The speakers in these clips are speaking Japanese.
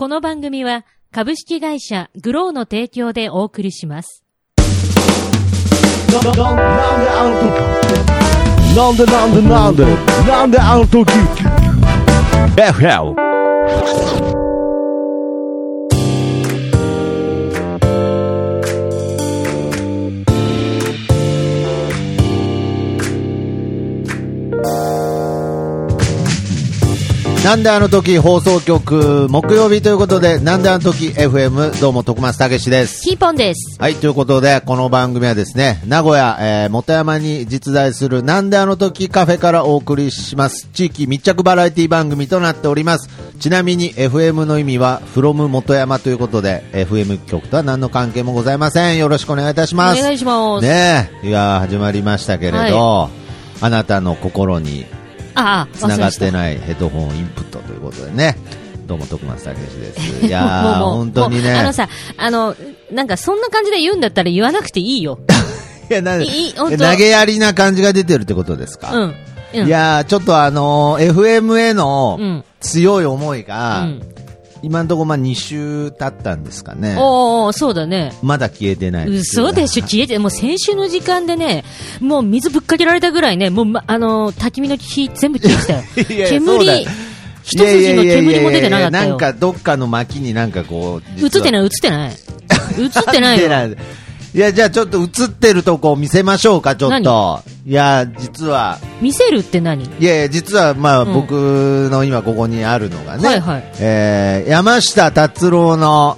この番組は株式会社グローの提供でお送りします。なんでなんでなんでなんであの時 FL なんであの時放送局木曜日ということで、なんであの時 FM どうも徳松たけしです。キーポンです。はい、ということで、この番組はですね、名古屋、えー、元山に実在するなんであの時カフェからお送りします。地域密着バラエティ番組となっております。ちなみに FM の意味は from 元山ということで、FM 局とは何の関係もございません。よろしくお願いいたします。お願いします。ねえ、いやー始まりましたけれど、あなたの心にああ、繋がってい。ないヘッドホンインプットということでね。どうも徳松たけしです。いやー、もう本当にね。あのさ、あの、なんかそんな感じで言うんだったら言わなくていいよ。いや、ないい本当投げやりな感じが出てるってことですか、うん。うん。いやー、ちょっとあのー FM へのうん強い思いが、うん。今のところまあ2週経ったんですかね。おー、そうだね。まだ消えてないです嘘でしょ消えて、もう先週の時間でね、もう水ぶっかけられたぐらいね、もう、ま、あの、焚き火の火全部消えてたよ。煙、一筋の煙も出てなかったよ。なんかどっかの巻になんかこう、映ってない、映ってない。映ってないよ。い。いや、じゃあちょっと映ってるとこ見せましょうか、ちょっと。いや、実は、見せるって何？いやいや、実はまあ、うん僕の今ここにあるのがね、はいはい。えー山下達郎の、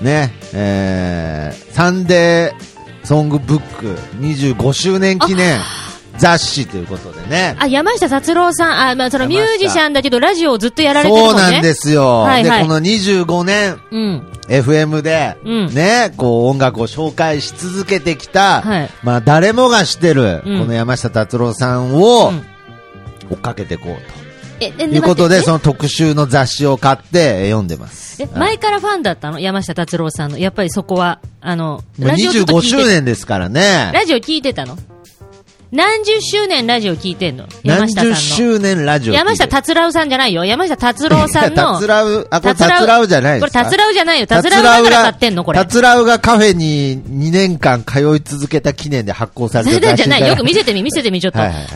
ね、えーサンデーソングブック25周年記念雑誌ということでね。あ、山下達郎さん、あ、まあ、そのミュージシャンだけど、ラジオをずっとやられてるもんね。そうなんですよ。はいはいで、この25年、うん。FM で、うんね、こう音楽を紹介し続けてきた、はいまあ誰もが知ってる、うんこの山下達郎さんをうん追っかけていこうえ、ということで、その特集の雑誌を買ってえ読んでます。え、はい前からファンだったの？山下達郎さんの。やっぱりそこは、あの、もうラジオずっと25聞いて周年ですからね。ラジオ聞いてたの？何十周年ラジオ聞いてんの？山何十下さんの。周年ラジオ山下達郎さんじゃないよ。山下達郎さんの。達郎、あ、これ達郎じゃないですか？これ達郎じゃないよ。達郎だから買ってんのこれ。達郎がカフェに2年間通い続けた記念で発行されそれた雑誌じゃない。よく見せてみ、見せてみ、ちょっと。はいはいはい。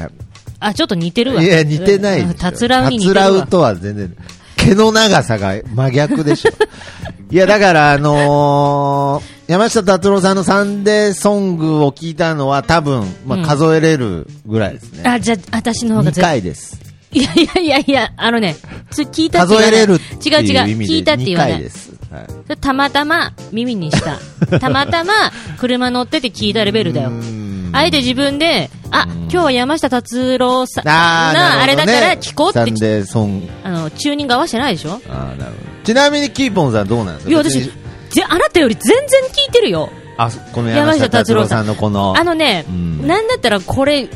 あ、ちょっと似てるわ。いや、似てない。達郎に似てるわ。達郎とは全然、毛の長さが真逆でしょ。いや、だから、あのー山下達郎さんのサンデーソングを聞いたのは多分、まあ、うん数えれるぐらいですね。あ、じゃあ、私の方が2絶対。回です。いやいやいやいや、あのね、それ聞いたって言わない数えれるって違う違う、聞いたって言わ2ない回で。す。はいたまたま耳にした。たまたま車乗ってて聞いたレベルだよう。んあえて自分で、あ、今日は山下達郎さん、な、あれだから聞こうってサン、デーソング。あの、チューニング合わせてないでしょ？あーなるほど。ちなみにキーポンさんどうなんですか？いや、私ぜあなたより全然聞いてるよ。あ、この山下達郎さんのこの、あのね、うんなんだったらこれ、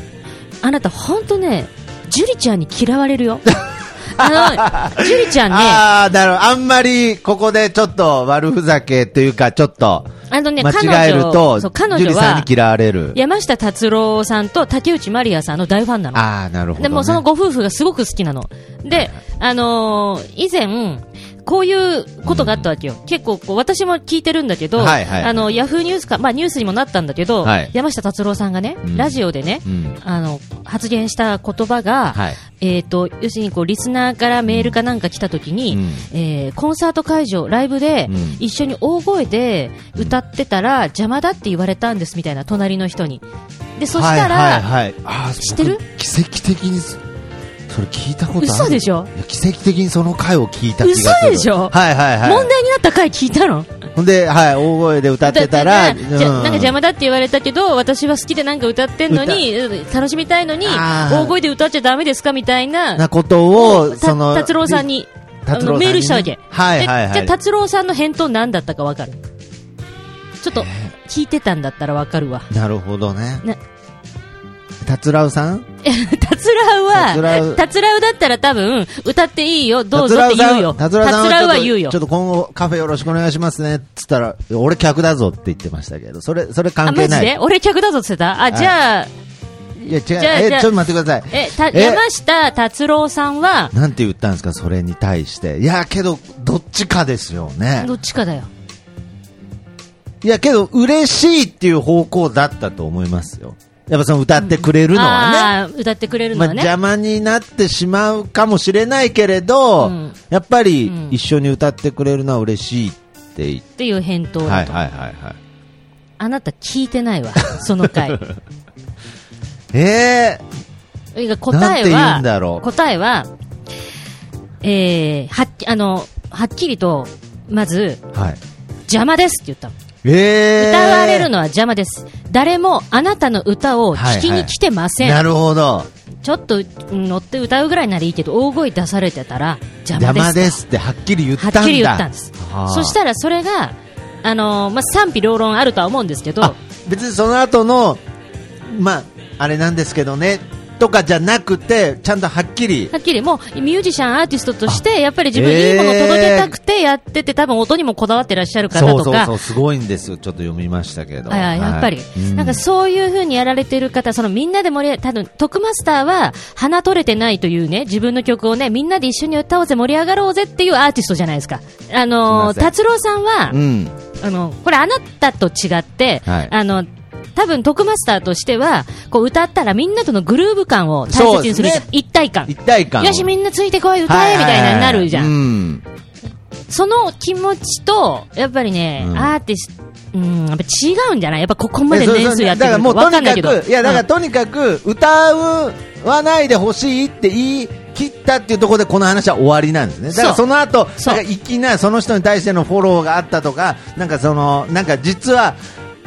あなたほんとね、ジュリちゃんに嫌われるよ。あの、ジュリちゃんね、ああ、なるほど。あんまり、ここでちょっと悪ふざけというか、ちょっと、あのね、間彼違える女、と、彼女は、さんに嫌われる。山下達郎さんと竹内まりやさんの大ファンなの。ああ、なるほど、ね。でもそのご夫婦がすごく好きなの。で、あのー以前、こういうことがあったわけよ。結構こう、私も聞いてるんだけど、はいはいあの、ヤフーニュースか、まあニュースにもなったんだけど、はい山下達郎さんがね、うんラジオでね、うん。あの、発言した言葉が、はい。えっ、と、要するにこう、リスナーからメールかなんか来た時に、うんえーコンサート会場、ライブで、うん一緒に大声で歌ってたら、邪魔だって言われたんですみたいな、隣の人に。で、そしたら、はいはいはい、知ってる？僕奇跡的にそ、それ聞いたことある。嘘でしょ？奇跡的にその回を聞いた気がする。嘘でしょ？はいはいはい。問題になった回聞いたの？ほんで、はい、大声で歌ってたら、うんなんか邪魔だって言われたけど、私は好きでなんか歌ってんのに、うん楽しみたいのに、大声で歌っちゃダメですかみたいな、なことを、たその、達郎さんに、あのメールしたわけ。はいはいはいでじゃあ、達郎さんの返答何だったかわかる？ちょっと、聞いてたんだったらわかるわ。なるほどね。ね達郎さん？達 郎達郎は、達郎だったら多分、歌っていいよ、どうぞって言うよ。達郎さん達郎は言うよちょっ。と今後カフェよろしくお願いしますね。つったら、俺客だぞって言ってましたけど、それ、それあ、関係ない。マジで？俺客だぞって言ってた？あ、じゃあ、いや、違う。ちょっと待ってください。え、た、え？山下達郎さんは、なんて言ったんですか、それに対して。いや、けど、どっちかですよねど。っちかだよ。いや、けど、嬉しいっていう方向だったと思いますよ。やっぱその歌ってくれるのはね。あー歌ってくれるのまあ、はね。邪魔になってしまうかもしれないけれど、うんやっぱりうん一緒に歌ってくれるのは嬉しいって言っっていう返答。はいはいはいはい。あなた聞いてないわ、その回。えいや答えは、答えは、えー、はっき、あの、はっきりと、まず、ー、はい。邪魔ですって言ったの。えー、歌われるのは邪魔です。誰もあなたの歌を聞きに来てません。なるほど。ちょっとうん乗って歌うぐらいならいいけど、大声出されてたら邪魔邪です。魔ですってはっきり言ったんだ。はっきり言ったんですはあそしたらそれが、あのーまあ、賛否両論あるとは思うんですけど、あ別にその後の、まあ、あれなんですけどね、とかじゃなくて、ちゃんとはっきり、はっきりもうミュージシャン、アーティストとして、やっぱり自分いいものを届けたくてやってて、多分音にもこだわってらっしゃる方とかそうそうそ、う、すごいんですよ。ちょっと読みましたけど。あやっぱり、はいなんかそういう風にやられてる方、そのみんなで盛り上げ、多分トクマスターは鼻取れてないというね、自分の曲をね、みんなで一緒に歌おうぜ、盛り上がろうぜっていうアーティストじゃないですか。あの達郎さんは、うん。あの、これあなたと違って、はいあの、多分トクマスターとしては、こう歌ったらみんなとのグルーヴ感を大切にするじゃん。ね一体感。一体感を。よし、みんなついてこい、歌え、みたいなになるじゃん。うん。その気持ちと、やっぱりね、うんアーティスト、うん、やっぱ違うんじゃない？やっぱここまで年数やってるだからもうわかんないけど。とにかく、いやだからうんとにかく、歌わないでほしいって言い切ったっていうところでこの話は終わりなんですね。だからその後、なんかいきなりその人に対してのフォローがあったとか、なんかその、なんか実は、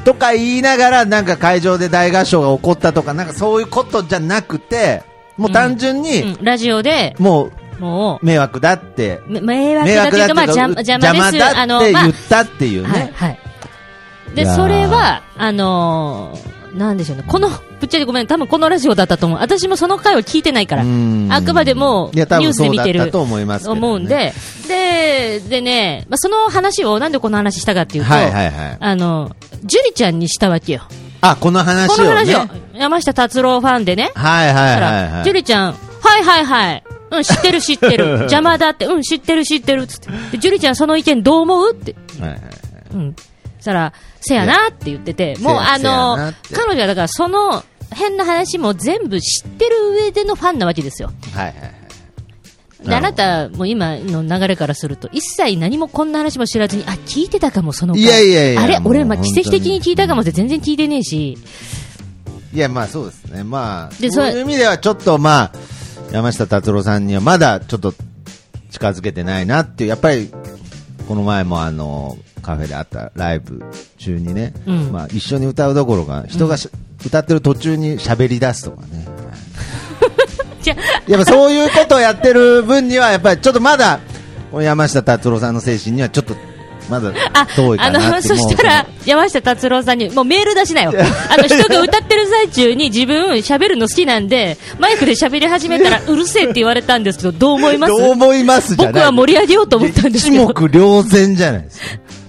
とか言いながら、なんか会場で大合唱が起こったとか、なんかそういうことじゃなくて、もう単純に、うんラジオで、ももう迷惑だって、迷惑だっていうか、まあ、邪か魔邪魔です。あ言ったっていうはい、ね。はい。で、いやーそれは、あのーなんでしょうね。この、ぶっちゃけごめん、多分このラジオだったと思う。私もその回を聞いてないから。うんあくまでも、ニュースで見てると思いますけどね思うんで、で、でね、まあ、その話を、なんでこの話したかっていうと、はいはいはい。あの、ジュリちゃんにしたわけよ。あ、この話をね。この話を、山下達郎ファンでね。はいはいはいはい。ジュリちゃん、はいはいはい。うん、知ってる知ってる。邪魔だって、うん、知ってる知ってる。つって。でジュリちゃんその意見どう思う？って。はいはいうん。そしたら、せやなって言ってて、もうあの彼女はだからその変な話も全部知ってる上でのファンなわけですよ。はいはいはい。で、あなたも今の流れからすると、一切何もこんな話も知らずに、あ、聞いてたかも、その回いやいやいやあれ？俺、まあ、奇跡的に聞いたかもって全然聞いてねえし、いや、まあそうですね。まあ、でそういう意味ではちょっとまあ、山下達郎さんにはまだちょっと近づけてないなっていう、やっぱり、この前もあの、カフェであったライブ中にね、うん。まあ一緒に歌うどころか、人がし、歌ってる途中に喋り出すとかね。やっぱそういうことをやってる分には、やっぱりちょっとまだ、この山下達郎さんの精神にはちょっと、まだあ、遠いかなあの、そしたら、山下達郎さんに、もうメール出しなよ。あの、人が歌ってる最中に自分喋るの好きなんで、マイクで喋り始めたら、うるせえって言われたんですけど、どう思います？どう思います僕は盛り上げようと思ったんですけど。一目瞭然じゃないですか。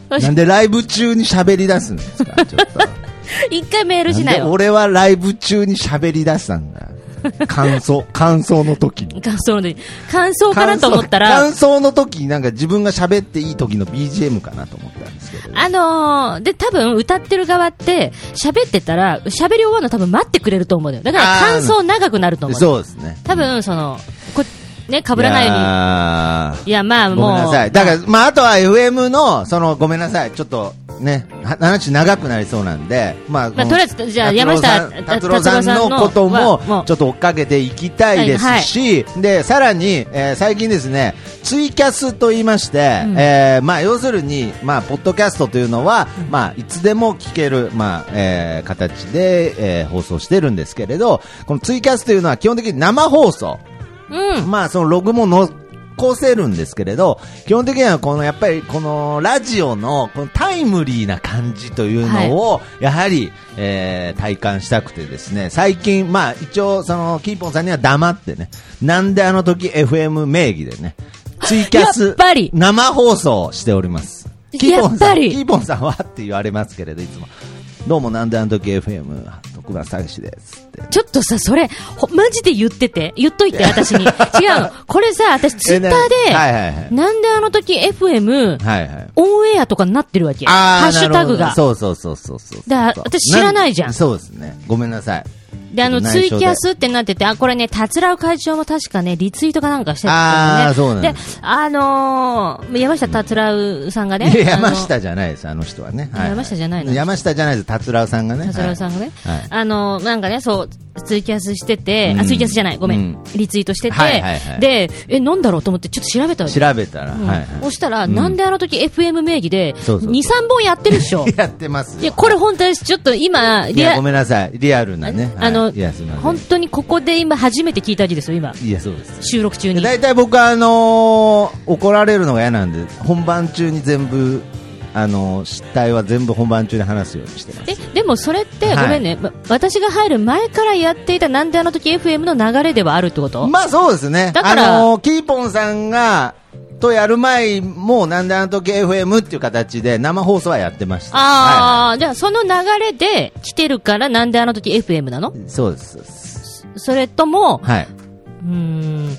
なんでライブ中に喋り出すんですか？一回メールしなよ。俺はライブ中に喋り出したんだ？感想、感想の時に。感想の時感想かなと思ったら感、想の時になんか自分が喋っていい時の BGM かなと思ったんですけど。あのー、で、多分歌ってる側って、喋ってたら、喋り終わるの多分待ってくれると思うのよ。だから感想長くなると思う。そうですね。多分、その、こね、被らないように。やいや、まあーもう。ごめんなさい。だから、まあ、あとは FM の、その、ごめんなさい。ちょっと、ね、は話長くなりそうなんで、まあ、まあとりあえずじゃあ山下達郎さんののことはもちょっと追っかけていきたいですし、で、さらに、えー最近ですね、ツイキャスと言いまして、うんえーまあ、要するに、まあ、ポッドキャストというのは、まあ、いつでも聞ける、まあ、えー形で、えー放送してるんですけれど、このツイキャスというのは基本的に生放送。うん。まあ、そのログも残せるんですけれど、基本的にはこのやっぱりこのラジオのこのタイムリーな感じというのを、やはり、えー体感したくてですね、最近、まあ一応そのキーポンさんには黙ってね、なんであの時 FM 名義でね、ツイキャス生放送しております。キーポンさん、キーポンさんはって言われますけれど、いつも。どうもなんであの時 FM と福田詐欺ですって。ちょっとさ、それ、ほマジで言ってて？言っといて、私に。違うの。これさ、私ツイッターえで、なはいはいはい。なんであの時 FM、はいはい。オンエアとかになってるわけ。ハッシュタグがそうそうそうそうそう。だから私知らないじゃんそうですね。ごめんなさい。で、あの、ツイキャスってなってて、あ、これね、達郎会長も確かね、リツイートかなんかしてたそうなんでで、あのー、山下達郎さんがね、山下じゃないです、あの人はね。はい山下じゃないの？山下じゃないです、達郎さんがね。達郎さんがね、はいはいあの、なんかね、そう、ツイキャスしてて、うんあ、ツイキャスじゃない、ごめん、うんリツイートしてて、はいはいはいで、え、なんだろうと思ってちょっと調べた。調べたら、うんはいはい。そしたら、うんなんであの時 FM 名義で、そうそう2、3本やってるでしょ。やってますよ。いや、これ本当です。ちょっと今、リアご、めんなさい。リアルなね。あの、はいいや、すみません。本当にここで今初めて聞いたわけですよ、今。いや、そうです。収録中に。大体僕は、あのー怒られるのが嫌なんで、本番中に全部、あのー失態は全部本番中に話すようにしてます。え、でもそれって、はいごめんね、ま私が入る前からやっていたなんであの時 FM の流れではあるってこと？まあそうですね。だからあのーキーポンさんが、とやる前も、なんであの時 FM っていう形で生放送はやってました。ああ、じゃあその流れで来てるからなんであの時 FM なの？いそうです。それとも、はい。うーん、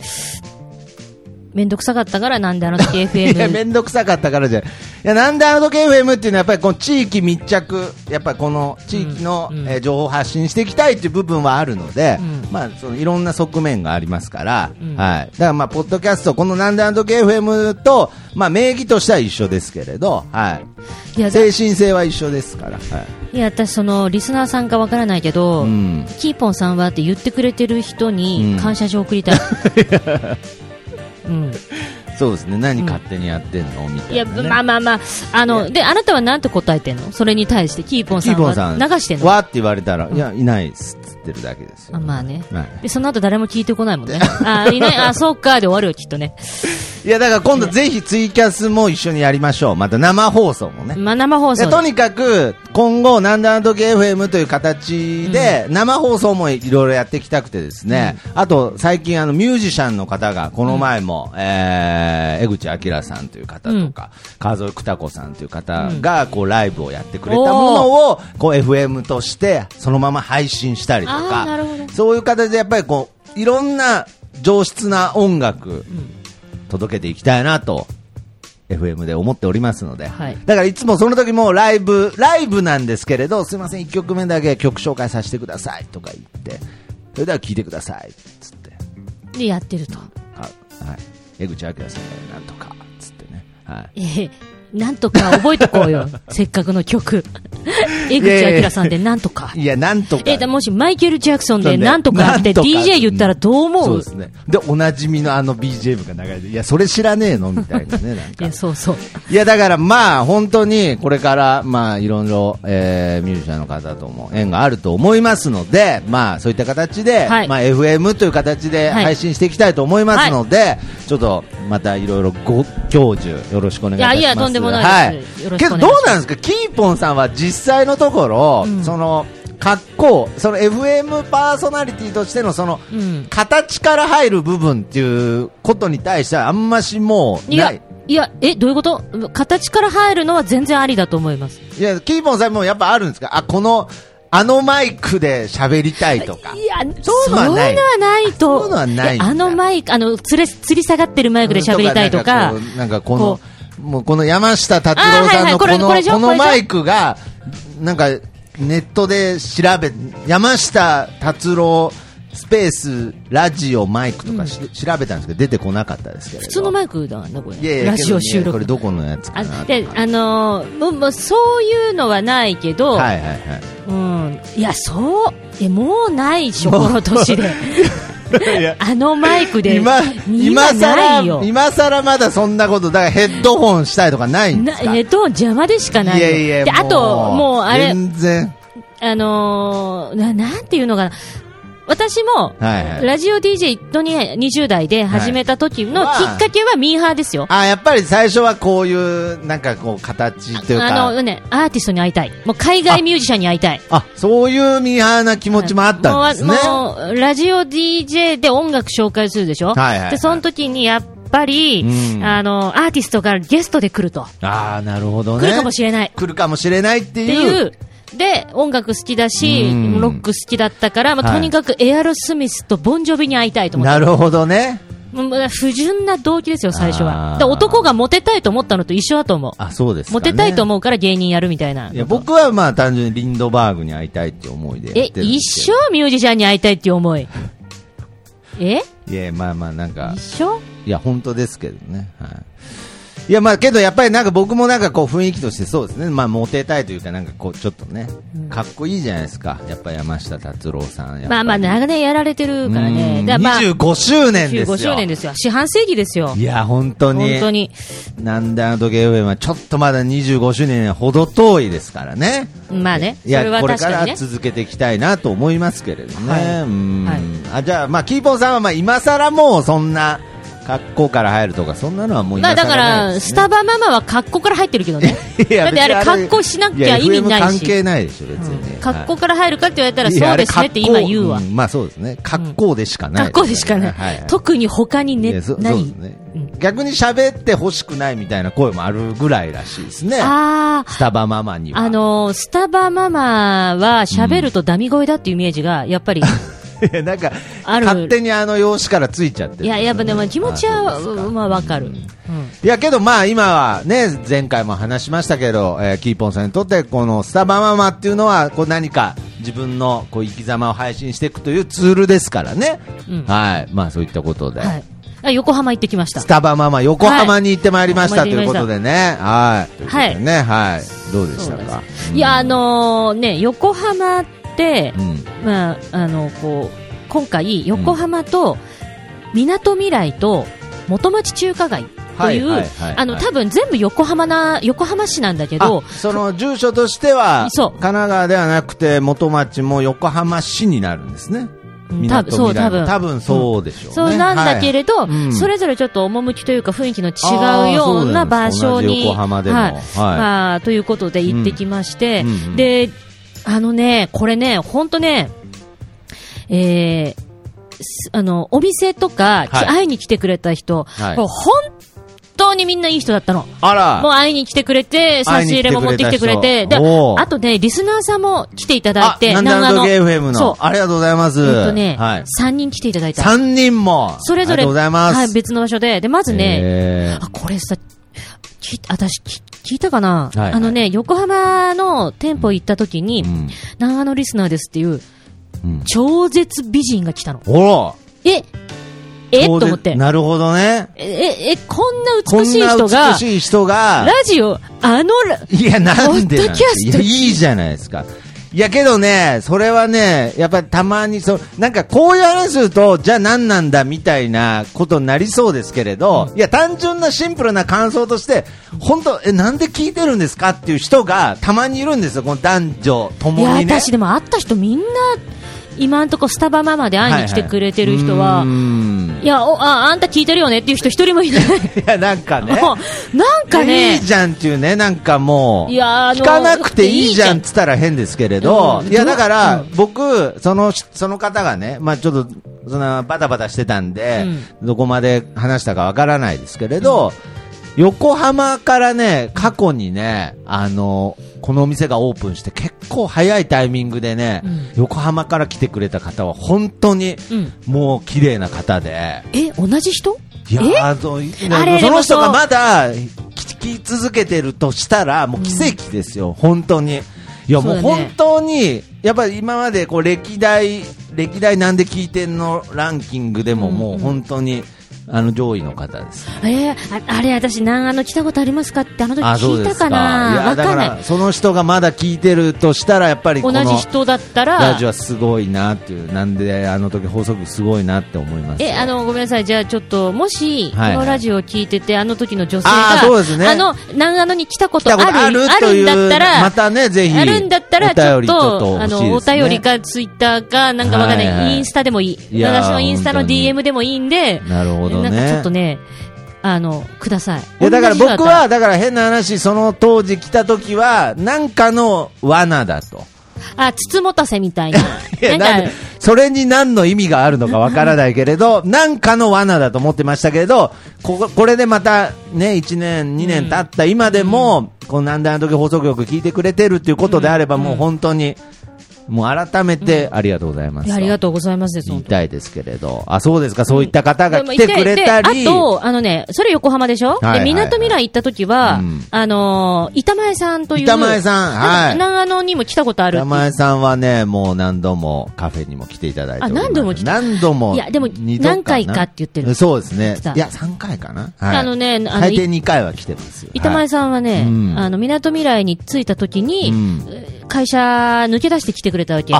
めんどくさかったからなんであの時 いや、FM。めんどくさかったからじゃない。いや、なんであの時 FM っていうのはやっぱりこの地域密着、やっぱりこの地域の、うんうんえー情報を発信していきたいっていう部分はあるので、うんまあ、そのいろんな側面がありますから、うんはい。だからまあ、ポッドキャスト、このなんであの時 FM と、まあ、名義としては一緒ですけれど、はいやい。精神性は一緒ですから、はい。いや、私その、リスナーさんかわからないけど、うん。キーポンさんはって言ってくれてる人うんに感謝状送りたい。うん。そうですね。何勝手にやってんの？みたいや、いな、ね。まあまあまあ、あいの、で、あなたはなんて答えてんの？それに対して、キーポンさんは？キーポンさん、流してんの？わーって言われたら、いや、いないっすっつってるだけですよ。あまあね。はい。で、その後誰も聞いてこないもんね。あ、いない、あ、そうか、で終わるよ、きっとね。いや、だから今度ぜひツイキャスも一緒にやりましょう。また生放送もね。まあ生放送でとにかく、今後、なんだあの時 FM という形で、生放送もいろいろやっていきたくてですね、あと、最近、あの、ミュージシャンの方が、この前も、えー、江口明さんという方とか、川添久子さんという方が、こう、ライブをやってくれたものを、こう、FM として、そのまま配信したりとか、そういう形で、やっぱりこう、いろんな上質な音楽、届けていきたいなと FM で思っておりますので、はい。だからいつもその時もライブ、ライブなんですけれど、すいません、1曲目だけ曲紹介させてくださいとか言って、それでは聴いてくださいっつって、でやってると。あはい、江口明さんがなんとかっつってね、はい、ええなんとか覚えとこうよ。せっかくの曲。江口明さんでなんとか。いや、なんとか。え、だもしマイケル・ジャクソンでなんとかって DJ 言ったらどう思う？そうですね。で、おなじみのあの BGM が流れて、いや、それ知らねえのみたいなね、なんか いや、。そうそう。いや、だからまあ、本当に、これから、まあ、いろいろ、えー、ミュージシャンの方とも縁があると思いますので、まあ、そういった形で、はいまあ、FM という形ではい配信していきたいと思いますので、ちょっと、またいろいろご教授、よろしくお願いいたします。いやいやとんでもないですよろしくお願いけど、どうなんですか？キーポンさんは実際のところ、うんその、格好、その FM パーソナリティとしてのその、うん。形から入る部分っていうことに対してはあんましもういやない。、いや、え、どういうこと？形から入るのは全然ありだと思います。いや、キーポンさんもやっぱあるんですか？あ、この、あのマイクで喋りたいとか。いや、そういうのはないそういうのはないと。そういうのはないあのマイク、あの、つれ、吊り下がってるマイクで喋りたいとか。なんかこのこ、もうこの山下達郎さんのこの、このマイクが、なんかネットで調べ、山下達郎スペースラジオマイクとかし、調べたんですけど出てこなかったですけれど。普通のマイクだな、これ。いやいやラジオ収録これ。どこのやつかあなで、あのーもうもうそういうのはないけど、はいはいはい。うん。いや、そう、え、もうないでしょ、この年で。あのマイクで。今、今なさいよら、。今さらまだそんなこと、だからヘッドホンしたいとかないんでなすか？ヘッドホン邪魔でしかないよ。いやいや、で、あと、もう、あれ、全然。あのーな、なんていうのかな。私も、ラジオ DJ とに20代で始めた時のきはいっかけはミーハーですよ。あ、やっぱり最初はこういう、なんかこう、形というか。あのね、アーティストに会いたい。もう海外ミュージシャンに会いたい。あ、そういうミーハーな気持ちもあったんですね。もう、ラジオ DJ で音楽紹介するでしょ？はいで、その時にやっぱり、うんあの、アーティストがゲストで来ると。ああ、なるほどね。来るかもしれない。来るかもしれないってっていう。で、音楽好きだしうん、ロック好きだったから、まあ、はいとにかくエアロスミスとボンジョビに会いたいと思って。なるほどね。不純な動機ですよ、最初あは。男がモテたいと思ったのと一緒だと思う。あ、そうですか、ね。モテたいと思うから芸人やるみたいな。いや、僕はまあ単純にリンドバーグに会いたいって思いでやえ一すけど。緒ミュージシャンに会いたいっていう思い？え いや、まあまあなんか、一緒いや、本当ですけどね。はい。いや、まあけどやっぱりなんか僕もなんかこう雰囲気としてそうですね。まあモテたいというかなんかこうちょっとね、かっこいいじゃないですか。やっぱ山下達郎さん。まあまあ長年やられてるからね。うんだからまあ、25周年ですよ。25周年ですよ。四半世紀ですよい。や、本当に。本当に。なんであの時 FM はちょっとまだ25周年ほど遠いですからね。まあね。いやこれから。続けていきたいなと思いますけれどね。はいうんはいあじゃあ、まあ、キーポンさんはまあ今更もうそんな格好から入るとか、そんなのはもう今まあ更だから、スタバママは格好から入ってるけどね。だってあれ格好しなきゃ意味ないし関係ないでしょ、別に。うん格好はいから入るかって言われたら、そうですねって今言うわあれ格好。んまあそうですね。格好でしかない、格好でしかないはいはい。特に他にねいやそ、そう何ですね。逆に喋ってほしくないみたいな声もあるぐらいらしいですね。スタバママには。あのー、スタバママは喋るとダミ声だっていうイメージが、やっぱり、なんか、ある勝手にあの容姿からついちゃってるいや、やっぱでも気持ちは、まあわかる。うんいやけどまあ今はね、前回も話しましたけど、えーキーポンさんにとってこのスタバママっていうのは、こう何か自分のこう生き様を配信していくというツールですからね。うんはい。まあそういったことで。はい。あ横浜行ってきましたス。タバママ横浜に行ってまいりました、はいということでね。はい。といね。はい。どうでしたか？いや、あのーね、横浜ってう、ん。まあ、あの、こう、今回、横浜と、みなとみらいと、元町中華街という、あの、多分全部横浜な、横浜市なんだけどあ、その住所としては、神奈川ではなくて元町も横浜市になるんですね。多分そう多分。多分そうでしょうね。そうなんだけれど、それぞれちょっと趣というか雰囲気の違うような場所に、はい。はい。まあということで行ってきまして、で、あのね、これね、本当ね、えーすあの、お店とか、はい会いに来てくれた人、はいもう本当にみんないい人だったの。あら。もう会いに来てくれて、差し入れも持ってきてくれて、であとね、リスナーさんも来ていただいて、あ、なんであの時 FM の。そう。ありがとうございます。えっとね、はい。3人来ていただいた。三人も。それぞれ。はい、別の場所で。で、まずね、えあ、これさ、聞い私、聞聞いたかな、はいはいあのね、横浜の店舗行った時に、ーうん長野リスナーですっていう、うん超絶美人が来たの。ほえ、え？ら。と思って。なるほどね。え、え、えこんな美しい人なが美、しい人がラ、ジオ、あのラ、いや、なんでなんいいじゃないですか。や、けどね、それはね、やっぱりたまにそ、なんかこういう話すると、じゃあ何なんだみたいなことになりそうですけれど、いや、単純なシンプルな感想として、本当え、なんで聞いてるんですかっていう人がたまにいるんですよ、この男女と、もにね。私でも会った人みんな、今んとこスタバママで会いに来てくれてる人は、うーん。いや、お、あ、あんた聞いてるよねっていう人一人もいない。いや、なんかね。なんかいね。い、じゃんっていうね、なんかもう、いや聞かなくていいじゃんっつったら変ですけれど、うん。いや、だから、うん。僕、その、その方がね、まあちょっと、その、バタバタしてたんで、どこまで話したかわからないですけれど、横浜からね、過去にね、あの、このお店がオープンして結構早いタイミングでね、うん。横浜から来てくれた方は本当に、うん。もう綺麗な方で、え、同じ人？いやえ？ーそういあれその人がまだ聞き続けてるとしたら、もう奇跡ですよ、本当に。いや、もう本当に、やっぱり今までこう歴代、歴代なんで聞いてんのランキングでももう本当に、あの上位の方です。えー、ああれ、私、長野来たことありますかって、あの時聞い。たかないや、だかんないら、。その人がまだ聞いてるとしたら、やっぱりこ同の、じ人だったラらジオ、はすごいなっていう、なんであの時放送局すごいなって思いますよ。え、あの、ごめんなさい。じゃあ、ちょっと、もし、このラジオを聞いてて、あの時の女性あが、ーそうですねあの、長野に来たこと来ある、あるんだったら、またね、ぜひ。あるんだったら、ちょっと、とあの、お便りか、ツイッターか、なんかわかんない、インスタでもいい。私のインスタの DM でもいいんで、なるほどね。なんかちょっとね、あの、ください。いやだから僕は、だから変な話、その当時来た時は、なんかの罠だと。あ、つつもたせみたいな。いや、なんで、それに何の意味があるのかわからないけれど、なんかの罠だと思ってましたけれど、ここ、これでまたね、1年、2年経った今でも、このなんであの時放送局聞いてくれてるっていうことであれば、もう本当に、もう改めてありがとうございます。いやありがとうございます言いたいですけれど。あ、そうですか、そういった方が来てくれたり。であと、あのね、それ横浜でしょ、はいはいで、港未来行った時は、うんあのー板前さんという。板前さんはい長野にも来たことあるっていう山江さんはね、もう何度もカフェにも来ていただいて何度も来た？何度も。いやでも何回かって言ってるそうですね。いや、3回かな。はいあのねあの最低2回は来てますよ。板前さんはね、うんあの、港未来に着いた時に、うん会社抜け出してきてくれたわけ。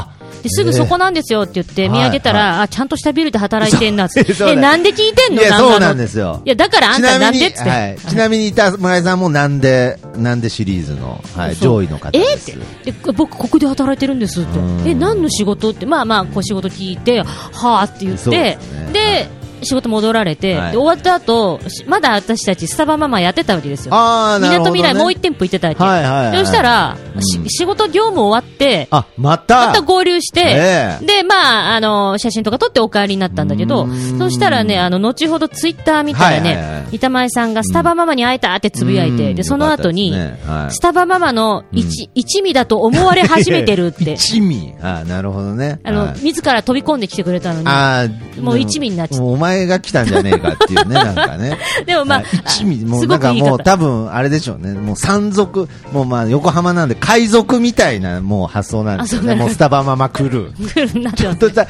すぐそこなんですよって言って、見上げたら、はい。あ、ちゃんとしたビルで働いてんなって。え、なんで聞いてんの？いや、そうなんですよ。いや、だからあんたなんで？っつって。はい。ちなみに板前さんもなんで、なんでシリーズの、は上位の方です。えって。え僕、ここで働いてるんですって。うん、え何の仕事？って、まあまあ、こう仕事聞いて、はあって言って、で仕事戻られて、はい。で終わった後しまだ私たちスタバママやってたわけですよ。みなとみらいもう一店舗行ってたわけ、はいはいはいそしたら、うん。し仕事業務終わって、あ、また？また合流して、ええ。で、まあ、あの、写真とか撮ってお帰りになったんだけどそしたらね、あの、後ほどツイッター見たらね、はいはいはい。板前さんがスタバママに会えたってつぶやいて、うん。で、その後に、ね。はい。スタバママの一,、一味だと思われ始めてるって、一味。あなるほどね。あの、はい。自ら飛び込んできてくれたのに、もう一味になっちゃった前が来たんじゃねえかっていうね、なんかね。でもまあはい一味、もうすなんかもう多分、あれでしょうね。もう山賊、もうまあ横浜なんで海賊みたいなもう発想なんですよね。もうスタバママ来る。なってますちょっとさ、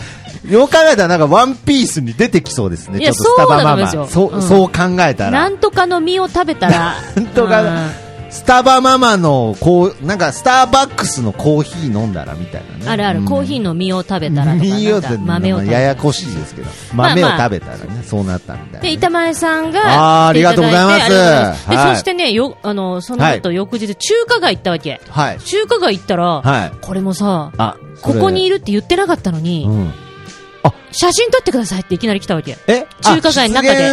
よう考えたらなんかワンピースに出てきそうですね。ちょっとスタバママ。そうそう、考えたら。なんとかの実を食べたら、なんとかうんスタバママの、こう、なんかスターバックスのコーヒー飲んだらみたいなね。あるある、うんコーヒーの実を食べたらとか、豆を食べたらややこしいですけど。まあ豆を食べたらね、そうなったみたいなね。で、板前さんが、ありがとうございますで、はいそしてね、よ、あの、その後、翌日、中華街行ったわけ。はい。中華街行ったら、はい。これもさ、あ、ここにいる。るって言ってなかったのに、うん。写真撮ってくださいっていきなり来たわけ。え？中華街の中でで。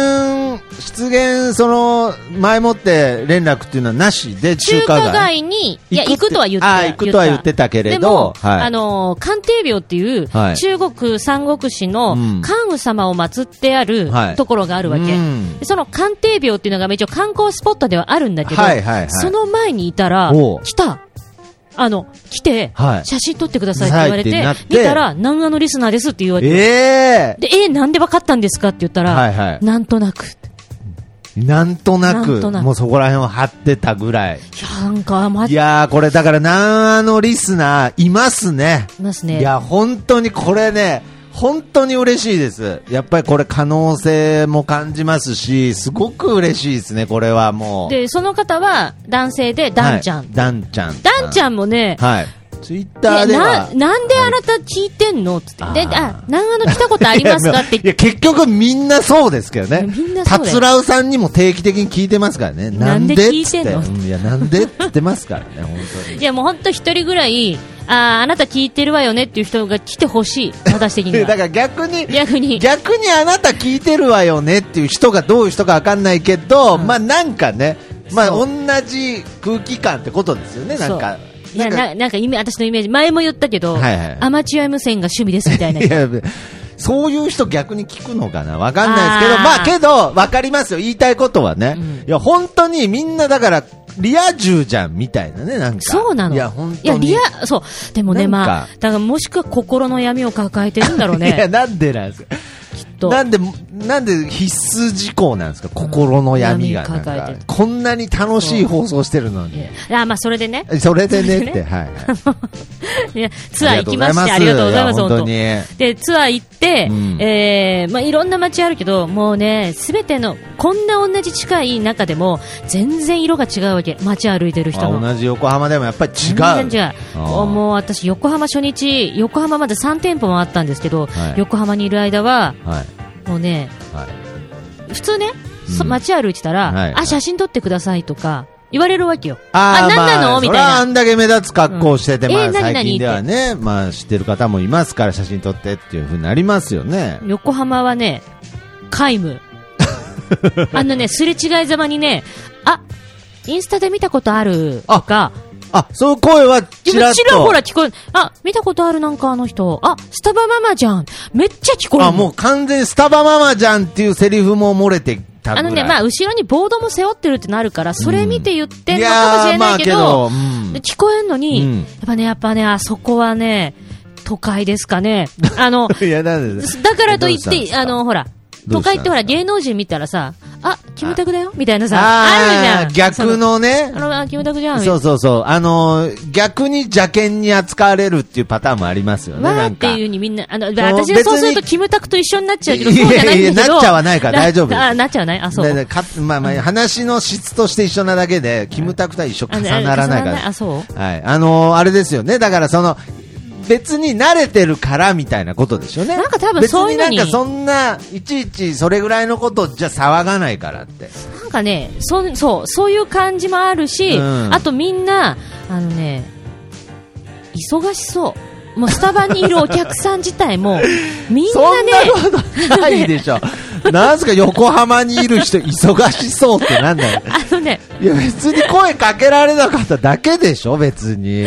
出現、その、前もって連絡っていうのはなしで、中中華街。華街に、いや、行くとは言ってあ行くとは言ってた。けれどはい。あのー、鑑定廟っていう、はい。中国三国志のうん。関羽様を祀ってあるはい。ところがあるわけ。うん。でその鑑定廟っていうのが一応観光スポットではあるんだけど、はいはいはい。その前にいたら来た。あの、来て、はい。写真撮ってくださいって言われて、見たら、南アのリスナーですって言われて、ええで、え、なんでわかったんですかって言ったら、はいはい。なんとなく。なんとなく、ななくもうそこら辺を張ってたぐらい。いや、なんか、まいやー、これだから、なんあのリスナー、いますね。いますね。いや、本当にこれね、本当に嬉しいです。やっぱりこれ可能性も感じますし、すごく嬉しいですね、これはもう。で、その方は男性で、ダンちゃん。はいダンちゃん。ダンちゃんもね、はい。ツイッターでではな、。なんであなた聞いてんの？つって。で、あ長野来たことありますか？って いや、結局みんなそうですけどね。みんなそうだよ達郎さんにも定期的に聞いてますからね。なんで聞いてんのっつってうんいや、なんでって言ってますからね、本当に。いや、もう本当一人ぐらい、あーあなた聞いてるわよねっていう人が来てほしい。私的にだかは。ら逆に、逆に。逆にあなた聞いてるわよねっていう人がどういう人かわかんないけど、まあなんかね、まあ同じ空気感ってことですよね、なんか。いや、なんかななんかイメ私のイメージ、前も言ったけど、はいはいアマチュア無線が趣味ですみたいな。いや、そういう人逆に聞くのかな？わかんないですけど、まあけど、わかりますよ。言いたいことはね。うんいや、本当にみんなだから、リア充じゃんみたいなね、なんか。そうなの。いや、本いや、当に。リア、そう。でもね、まあ、だからもしくは心の闇を抱えてるんだろう いや、ね。なんでなんですか？きっと。なんで、なんで必須事項なんですか？心の闇がなんか。こんなに楽しい放送してるのに。いやあ、まあ、それでね。それでね？って、はい。いやツアー行きまして、ありがとうございます、本当に。で、ツアー行って、うんえー、まあ、いろんな街あるけど、もうね、すべての、こんな同じ近い中でも、全然色が違うわけ。街歩いてる人も。あ同じ横浜でもやっぱり違う。全然違うもう私、横浜初日、横浜まで3店舗もあったんですけど、はい横浜にいる間は、はい。もうね、はい。普通ね、街歩いてたら、はいあ、写真撮ってくださいとか、言われるわけよ。あーなんなの、まあみたいな。それはあんだけ目立つ格好をしてて、まあ最近ではね、まあ知ってる方もいますから写真撮ってっていうふうになりますよね。横浜はね、皆無。あのね、すれ違いざまにね、あ、インスタで見たことあるとか、あ、そういう声はちらっと。ちらほら聞こえ、あ、見たことあるなんかあの人、あ、スタバママじゃん。めっちゃ聞こえるの。あ、もう完全にスタバママじゃんっていうセリフも漏れてあのね、まあ、後ろにボードも背負ってるってなるから、それ見て言ってんいのかもしれないけど、けど、うんで聞こえんのに、うんやっぱね、やっぱね、あそこはね、都会ですかね。あの、だからといって、あの、ほら、都会ってほら、芸能人見たらさ、あ、キムタクだよ？みたいなさ、あるじゃん。逆のね。あの、あキムタクじゃん。そうそうそう。あのー、逆に邪険に扱われるっていうパターンもありますよね。わーなんか。っていうにみんな、あの、私がそうするとキムタクと一緒になっちゃうけど、そうじゃないんだけど。いやいやなっちゃわないから大丈夫あ、なっちゃわない？あ、そう。ででかまあまあ、話の質として一緒なだけで、キムタクとは一緒重ならないから。あ、そうはい。あのーあれですよね。だからその、別に慣れてるからみたいなことでしょうね。なんか多分そういうのに別になんかそんな、いちいちそれぐらいのことじゃ騒がないからって。なんかね、そそう、そういう感じもあるし、うんあとみんな、あのね、忙しそう。もうスタバにいるお客さん自体も、みんそなんね、なことないでしょ。なんすか横浜にいる人忙しそうってなんだよ。あのね、いや別に声かけられなかっただけでしょ別に。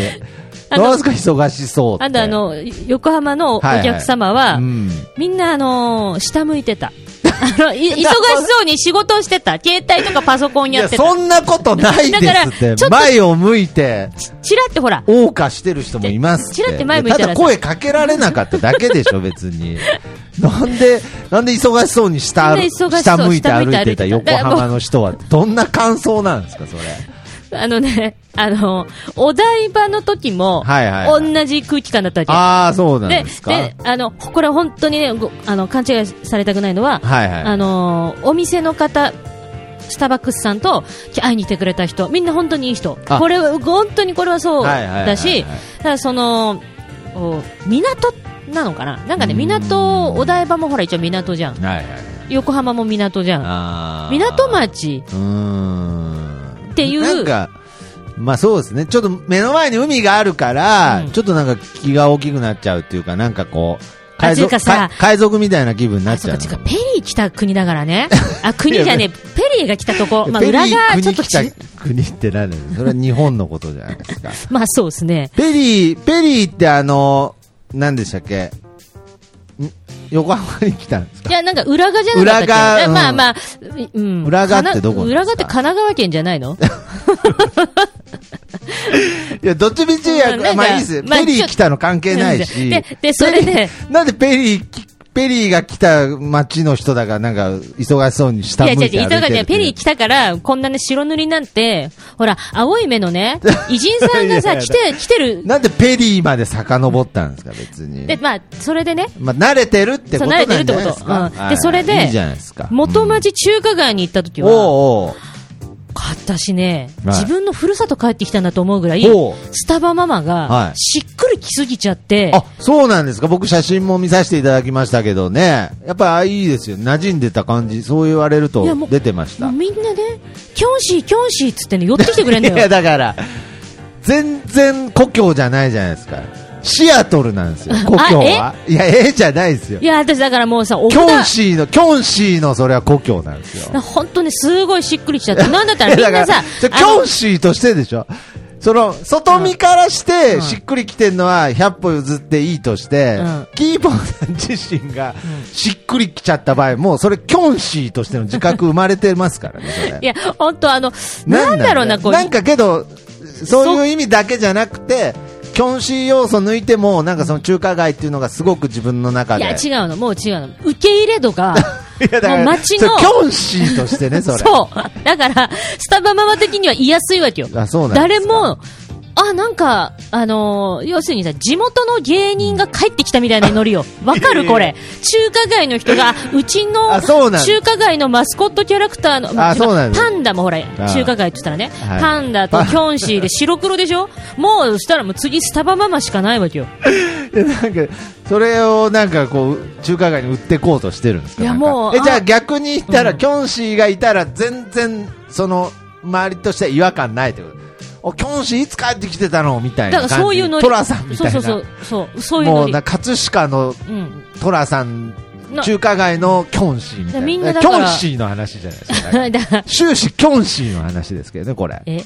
あのなんすか忙しそうって。あとあの、横浜のお客様は、うんみんなあのー下向いてた。あの、い忙しそうに仕事をしてた。携帯とかパソコンいや、やってた。そんなことないですだからってちょっ。と前を向いて、ちらってほら、謳歌してる人もいます。ちらって前向いたらさただ声かけられなかっただけでしょ、別に。なんで、なんで忙しそうに下、下向いて歩いてた横浜の人は、どんな感想なんですか、それ。あのね、あの、お台場の時も、はいはいはい同じ空気感だったわけ。ああ、そうなんでですか。で、あの、これ本当にね、ごあの、勘違いされたくないのは、はいはい。あのーお店の方、スターバックスさんと会いに来てくれた人、みんな本当にいい人。あこれは、本当にこれはそうだし、ただその、お港なのかな？なんかね、うん港、お台場もほら一応港じゃん。はいはい。横浜も港じゃん。港町。っていうなんか、まあそうですね。ちょっと目の前に海があるから、うんちょっとなんか気が大きくなっちゃうっていうか、なんかこう、あ海賊海賊みたいな気分になあ、っちゃうのそっか、ペリー来た国だからね。あ、国じゃねえ、ペリーが来たとこ、まあ裏がちょっと国来たち、国って何。それは日本のことじゃないですか。まあそうですね。ペリー、ペリーってあの、何でしたっけ？ん横浜に来たんですか？いや、なんか裏側じゃなかったっけ？裏側。うんえまあまあ、うん。裏側ってどこ裏側って神奈川県じゃないの？いや、どっちみちや、まあいいですペリー来たの関係ないし。ででそれでなんでペリー、ペリーが来た街の人だから、なんか、忙しそうに下いや、違う違う、向いて歩いペリー来たから、こんなね、白塗りなんて、ほら、青い目のね、偉人さんがさ、来て、来てる。なんでペリーまで遡ったんですか、別に。で、まあ、それでね、まあ、慣れてるってことなんじゃないですか。そう慣れてるってことうんはいでそれでいいじゃないですか。元町中華街に行った時うんは、おうおう私ね、はい自分のふるさと帰ってきたんだと思うぐらい、スタバママが、はいしっくりきすぎちゃって、あ、そうなんですか。僕写真も見させていただきましたけどね。やっぱいいですよ。馴染んでた感じ。そう言われると出てました。みんなね、キョンシー、キョンシーっつってね、寄ってきてくれんだ いや、よ。だから、全然故郷じゃないじゃないですか。シアトルなんですよ、故郷は。いや、ええじゃないですよい。や、私だからもうさ、おキョン札、シーの、キョンシーのそれは故郷なんですよ。本当にすごいしっくりきちゃって、なんだったらみんなさ、キョンシーとしてでしょ？その、外見からして、うんしっくりきてんのは100歩譲っていいとして、うんキーポンさん自身がしっくりきちゃった場合、もうそれキョンシーとしての自覚生まれてますからね。いや、本当あの、なんだろうな、こう、なんかけど、そういう意味だけじゃなくて、キョンシー要素抜いても、なんかその中華街っていうのがすごく自分の中で。いや、違うの、もう違うの。受け入れ度が、いやだからもう街のキョンシーとしてね、それ。そう。だから、スタバママ的には言いやすいわけよ。あそうなん誰も、あ、なんか、あのー要するにさ、地元の芸人が帰ってきたみたいなノリよ。わかるこれ。中華街の人が、うちの中華街のマスコットキャラクターの、あそうなんですパンダもほら、あ。中華街って言ったらね、はい。パンダとキョンシーで白黒でしょ？もう、そしたらもう次スタバママしかないわけよ。なんか、それをなんかこう、中華街に売ってこうとしてるんですか？いやもうえ、じゃああ逆に言ったら、うん。キョンシーがいたら全然、その、周りとしては違和感ないってこと？お、キョンシーいつ帰ってきてたの？みたいなだ。からそういうノリ。トラさんみたいな。そうそうそう。そう、そういうノリ。もうな、葛飾のうん。トラさん、な中華街のキョンシーみたいな。みんなキョンシーの話じゃないですか。終始キョンシーの話ですけどね、これ。え？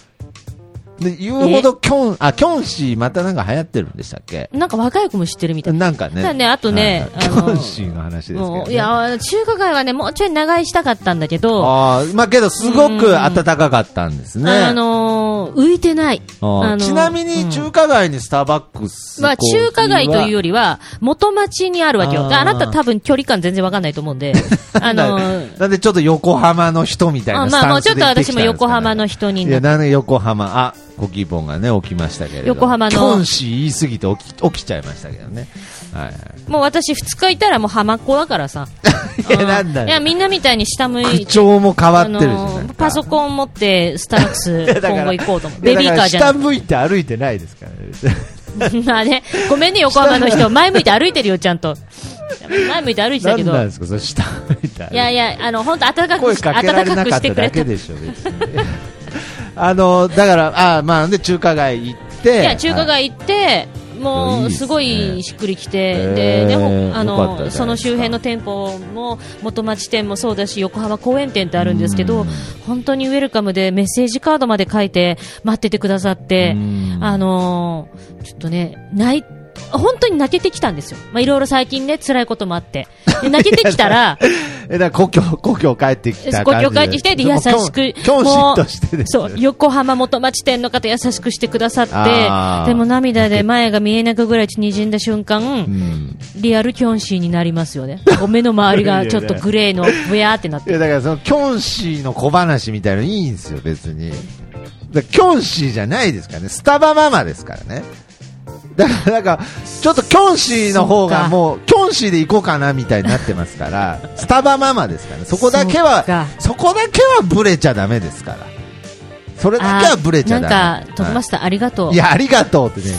で言うほどキョン、あ、キョンシーまたなんか流行ってるんでしたっけ？なんか若い子も知ってるみたい。なんかね。ねあとねはいはいあのキョンシーの話ですけど、ね。もういや、中華街はね、もうちょい長居したかったんだけど、あーまあけどすごく暖かかったんですね。あのー浮いてない。あのーちなみに中華街にスターバックス、まあ、中華街というより、りは、元町にあるわけよ。あなた多分距離感全然わかんないと思うんで、あのーなんでちょっと横浜の人みたいなスあまあ、もタンスでうちょっと私も言ってきたんですかね横浜の人にいや、なって、なんで横浜、あ、ご希望がね、起きましたけれど。横浜のキョンシー言い過ぎて起き、起きちゃいましたけどね。はいはい。もう私二日いたらもう浜っ子だからさ。いや、なんだいや、みんなみたいに下向口いて、調も変わってるじゃあないパソコン持ってスタックス 今後行こうと思う。いやベビーカーじゃ下向いて歩いてないですからね。く まあね、ごめんね、横浜の人。前向いて歩いてるよ、ちゃんと。前向いて歩いてたけど。何なんですか、それ下向いやいや、あの、本当暖かく暖かくなかったしてくれた。あの、だから、あまあ、で、中華街行って。いや、中華街行って、もう、いいですごいしっくりきて、で、あの、その周辺の店舗も、元町店もそうだし、横浜公園店ってあるんですけど、本当にウェルカムでメッセージカードまで書いて待っててくださってうん、あのーちょっとね、泣い、本当に泣けてきたんですよ。まあ、いろいろ最近ね、辛いこともあって。で泣けてきたら、え、だ 故郷、故郷帰ってきた故郷帰ってきて、で優しく、としてですそう、横浜元町店の方優しくしてくださってでも涙で前が見えなくぐらい滲んだ瞬間、うん。リアルキョンシーになりますよね。目の周りが ちょっとグレーのブヤーってなっいや、て。だからその、キョンシーの小話みたいのいいんですよ、別に。だキョンシーじゃないですからね。スタバママですからね。だから、なんか、ちょっとキョンシーの方がもう、キョンシーで行こうかなみたいになってますから、スタバママですからね。そこだけはか、そこだけはブレちゃダメですから。それだけはブレちゃダメ。なんか、トムマススターありがとうい。や、ありがとうってね、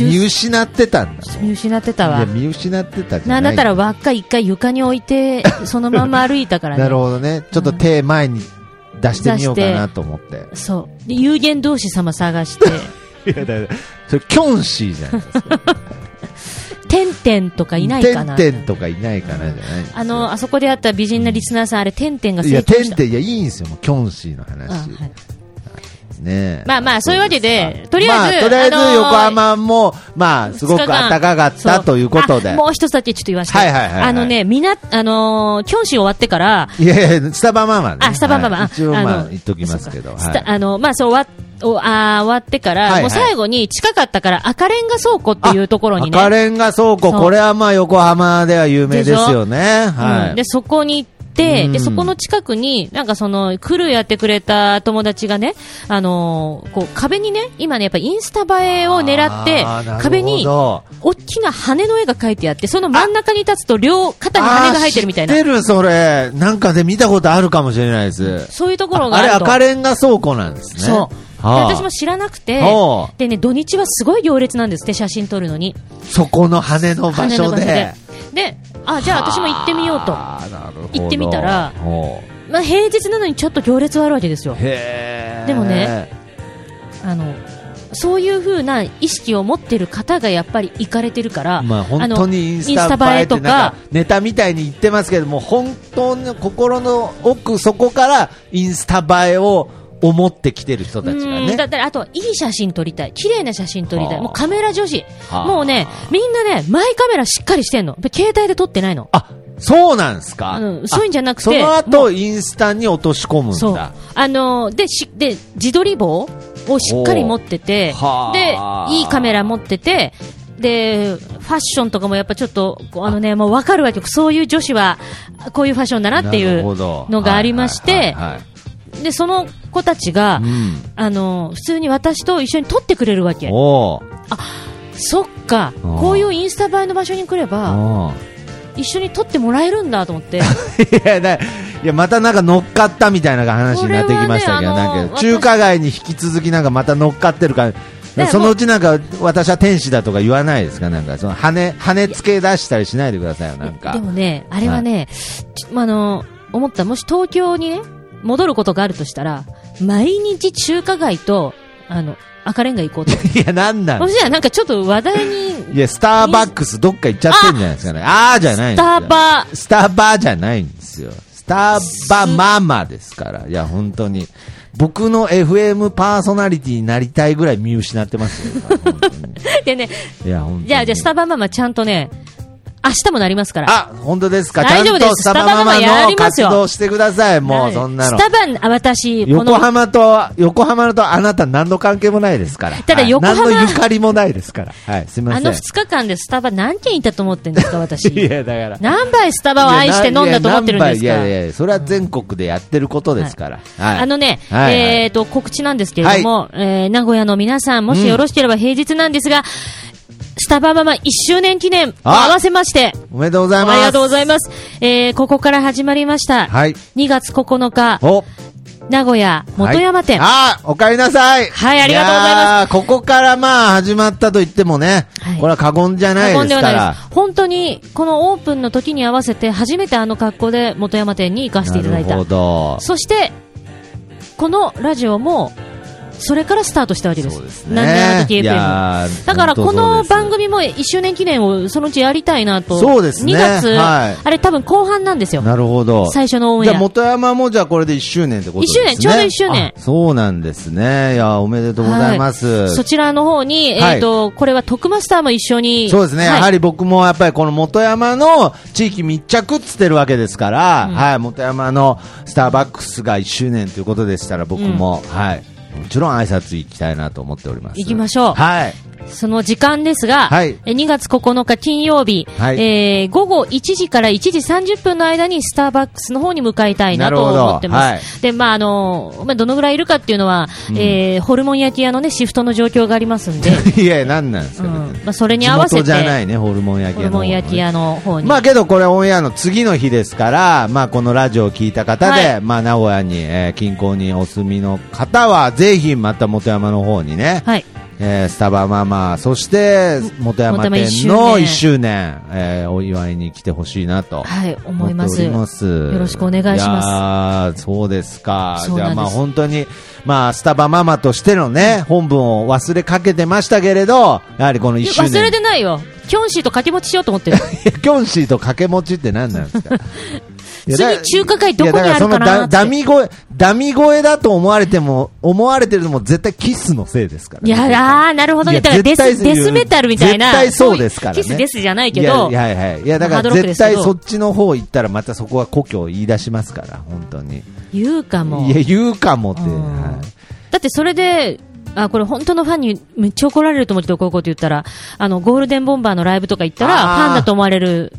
見失ってたんだ。見失ってたわいや、。見失ってたじゃななんいだったら輪っか一回床に置いて、そのまま歩いたからね。なるほどね。ちょっと手前に出してみようかなと思って。そう。で有限同士様探して、いや、だそれ、キョンシーじゃないですか。てんてんとかいないかな。てんてんとかいないかなじゃないあの、あそこであった美人なリスナーさん、あれ、てんてんがいや。てんてん、いや、いいんですよ、もう、キョンシーのあ話。はいねえまあまあそういうわけでとりあえずまとりあえずあのー横浜も、まあ、すごく暖かかったということで。あもう一つだけちょっと言わせて。はいはいはいはいあのね、みな、あのー、キョンシー終わってから、いやいや、スタバママね。あ、スタバママ、はい一応、あまあ、の言っときますけど。はいあの、まあ、そう、終わおあー終わってから、はいはいもう最後に近かったから赤レンガ倉庫っていうところにね。赤レンガ倉庫、これはまあ、横浜では有名ですよね。はい。うんで、そこに行って、うんで、そこの近くに、なんかその、クルーやってくれた友達がね、あのーこう、壁にね、今ね、やっぱインスタ映えを狙って壁に、大きな羽の絵が描いてあって、その真ん中に立つと両肩に羽が生えてるみたいな知っ。てる、それ。なんかで見たことあるかもしれないです。そういうところがあれ。赤レンガ倉庫なんですね。そう。私も知らなくてはあ、でね、土日はすごい行列なんですって、写真撮るのに。そこの羽の場所で。で。で、あ、じゃあ私も行ってみようと。行ってみたらほまあ平日なのにちょっと行列はあるわけですよ。でもね、あの、そういう風な意識を持ってる方がやっぱり行かれてるから、まあ本当にインスタ映えとか、ネタみたいに言ってますけども、本当の心の奥底からインスタ映えを思ってきてる人たちがうんね。だったらあと、いい写真撮りたい。綺麗な写真撮りた。はいあもうカメラ女子。はあもうね、みんなね、マイカメラしっかりしてんの。で携帯で撮ってないの。あ、そうなんですか、うんそういうんじゃなくてそのも後、インスタに落とし込むそう。んだ。あのーで、し、で、自撮り棒をしっかり持っててで、いいカメラ持ってて、で、ファッションとかもやっぱちょっと、あのね、もうわかるわけよ。そういう女子は、こういうファッションだなっていうのがありましてで、その子たちが、うん。あのー普通に私と一緒に撮ってくれるわけ。おー。そっか、うんこういうインスタ映えの場所に来れば、一緒に撮ってもらえるんだと思って。いや、だいや、またなんか乗っかったみたいな話になってきましたけど、ねなんか中華街に引き続きなんかまた乗っかってるから、ねそのうちなんか私は天使だとか言わないですか？なんかその羽、羽付け出したりしないでくださいよ、なんか。で。もね、あれはね、ちあの、思った、もし東京にね、戻ることがあるとしたら、毎日中華街と、あの、赤レンガ行こうと。いや、なんなん？そしたらなんかちょっと話題に、いや、スターバックスどっか行っちゃってんじゃないですかね。あーじゃないんですタバ、スタバじゃないんですよ。スタバママですから。いや、本当に。僕の FM パーソナリティになりたいぐらい見失ってますよ。本当にでね、いや、本当にじゃあ、じゃあ、スタバママちゃんとね、明日もなりますから。あ、本当ですか大丈夫ですとスタバママやのりますよ活動してください。もう、そんなのス。タバ、あ私、こ横の、浜と、横浜とあなた何の関係もないですから。ただはい横浜何のゆかりもないですから。はい、すみません。あの2日間でスタバ何件いたと思ってんですか、私。いや、だから。何杯スタバを愛して飲んだと思ってるんですかいやいやいや、それは全国でやってることですから。はい。あのね、はいはいえっ、と、告知なんですけれども、えー名古屋の皆さん、もしよろしければ平日なんですが、スタバママ1周年記念、あ合わせまして、おめでとうございます。ありがとうございます。えーここから始まりました。はい。2月9日、お名古屋元山店。はいあお帰りなさい。はいありがとうございますす。ここからまあ始まったと言ってもね、はいこれは過言じゃないですから。ではないです。本当に、このオープンの時に合わせて、初めてあの格好で元山店に行かせていただいたなるほ。ど。そして、このラジオも、それからスタートしたわけです。そうですね。なんであの時い FM やーだからこの番本組も1周年記念をそのうちやりたいなと。そうですね2月、はいあれ多分後半なんですよなるほど。最初のオンエア。じゃあ元山もじゃあこれで1周年ってことですね。1周年ちょうど1周年あそうなんですね。いや、おめでとうございます。そちらの方に、はいえっ、と、これは徳マスターも一緒に。そうですね、はいやはり僕もやっぱりこの元山の地域密着っつってるわけですから、うんはい、元山のスターバックスが1周年ということでしたら僕も、はい、もちろん挨拶行きたいなと思っております。行きましょうはい。その時間ですが、はい。え2月9日金曜日、はい。えー午後1時から1時30分の間にスターバックスの方に向かいたいなと思ってます。で、まあ、あの、まあ、どのぐらいいるかっていうのは、えーホルモン焼き屋のね、シフトの状況がありますんで、いや、なんなんですか、うん。まあ、それに合わせ地元じゃなて、いね、ホルモン焼きホル屋の方ねモン焼き屋の方に。まあけどこれオンエアの次の日ですから、まあこのラジオを聞いた方で、はい。まあ名古屋に、えー近郊にお住みの方は、ぜひまた元山の方にね、はい。えースタバママ、そして元山店の年1周年、えーお祝いに来てほしいなと。はい、思います。よろしくお願いしますそうですか。じゃあまあ本当に、まあスタバママとしてのね、本文を忘れかけてましたけれど、やはりこの1周年。忘れてないよ。キョンシーと掛け持ちしようと思ってる。キョンシーと掛け持ちって何なんですか？いやだ次中華街どこにあるかなダダミ声、ダミ声だと思われても、思われてるのも絶対キスのせいですから、いやあー、なるほどね。だからデス、デスメタルみたいな。絶対そうですからね。キスデスじゃないけど、いや、はいはい。いや、だから絶対そっちの方行ったらまたそこは故郷を言い出しますから、本当に。言うかも。いや、言うかもって。うんはいだってそれで、あ、これ本当のファンにめっちゃ怒られると思うけど、こういうこと言ったら、あの、ゴールデンボンバーのライブとか行ったら、ファンだと思われる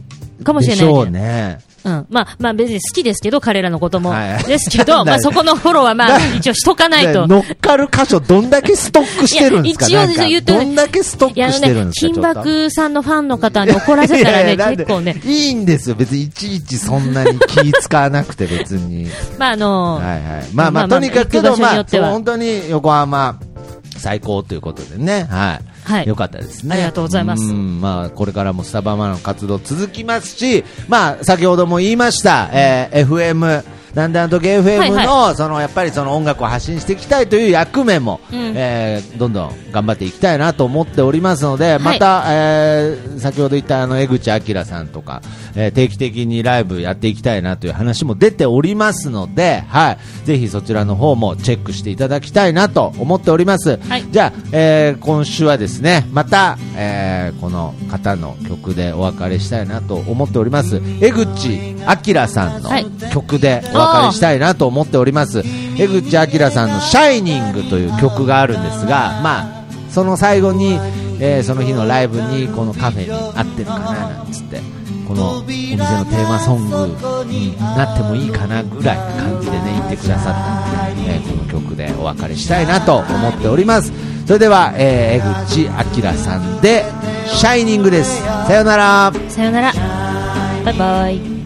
かもしれない、でしょうね。うん。まあ、まあ別に好きですけど、彼らのことも。はいですけど、まあそこのフォローはまあ一応しとかないと。乗っかる箇所どんだけストックしてるんですか？一応言ってどんだけストックしてるんね、金ですか？ちょっと箔さんのファンの方に怒らせたらね、いやいや結構ね、いいんですよ。別にいちいちそんなに気使わなくて別に。まああの、はいはい。まあまあ、まあまあとにかくまあ、所によってはそう本当に横浜、最高ということでね。はい。はい。よかったですね。ありがとうございます。ん、まあ、これからもスタバマの活動続きますし、まあ、先ほども言いました、えー FM、なんであの時 FM の、はいその、やっぱりその音楽を発信していきたいという役目も、うんえーどんどん頑張っていきたいなと思っておりますので、また、えー先ほど言ったあの、江口明さんとか、えー定期的にライブやっていきたいなという話も出ておりますので、はい。ぜひそちらの方もチェックしていただきたいなと思っております。はいじゃあ、えー今週はですね、また、えーこの方の曲でお別れしたいなと思っております。江口明さんのはい曲でお別れしたいなと思っております。江口明さんのシャイニングという曲があるんですが、まあ、その最後に、えーその日のライブにこのカフェに合ってるかななんつって、このお店のテーマソングになってもいいかなぐらいな感じでね、言ってくださったので、えーこの曲でお別れしたいなと思っております。それでは、えー江口明さんで、シャイニングです。さよなら。さよなら。バイバイ。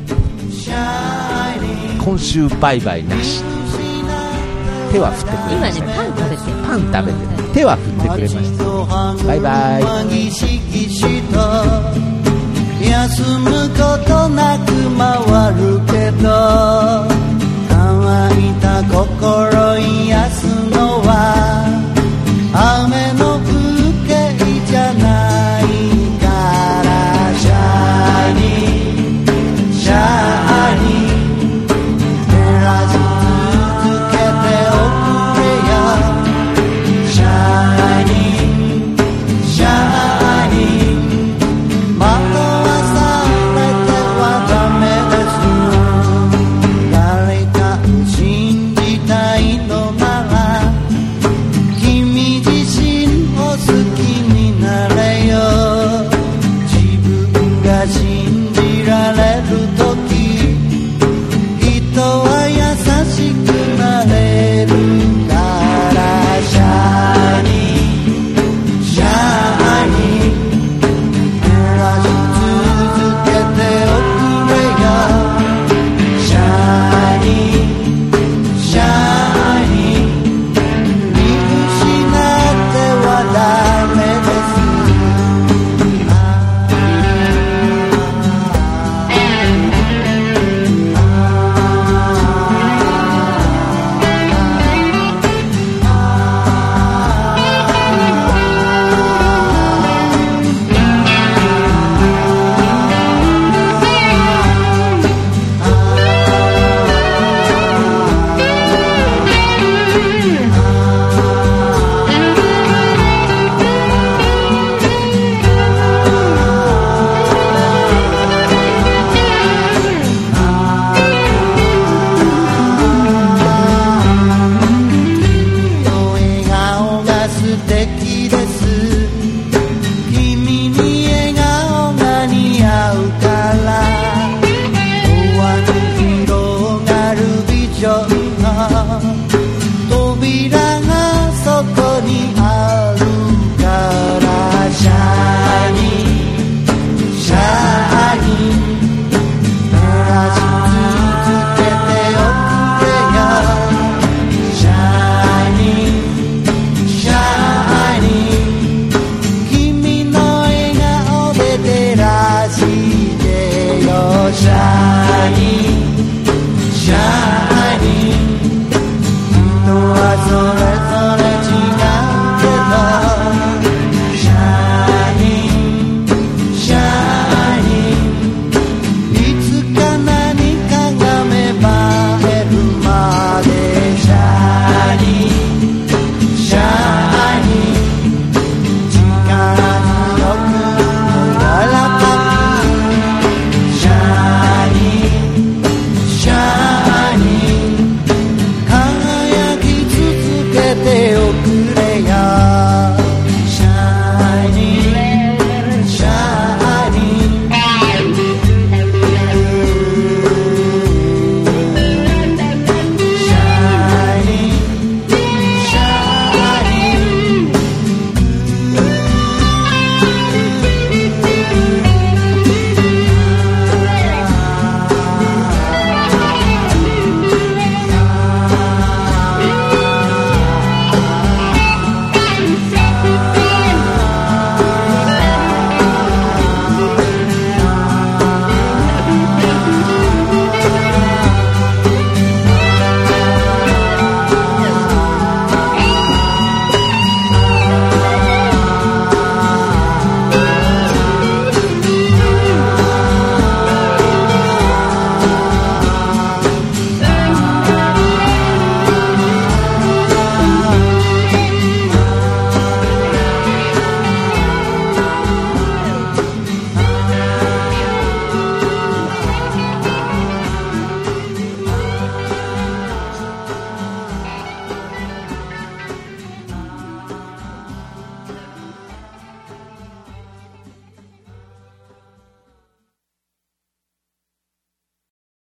今週バイバイなし。手は振ってくれ今ねました、、パン食べて。パン食べて、手は振ってくれました。バイバイ。休むことなく回るけど乾いた心癒すのは雨の風景じゃない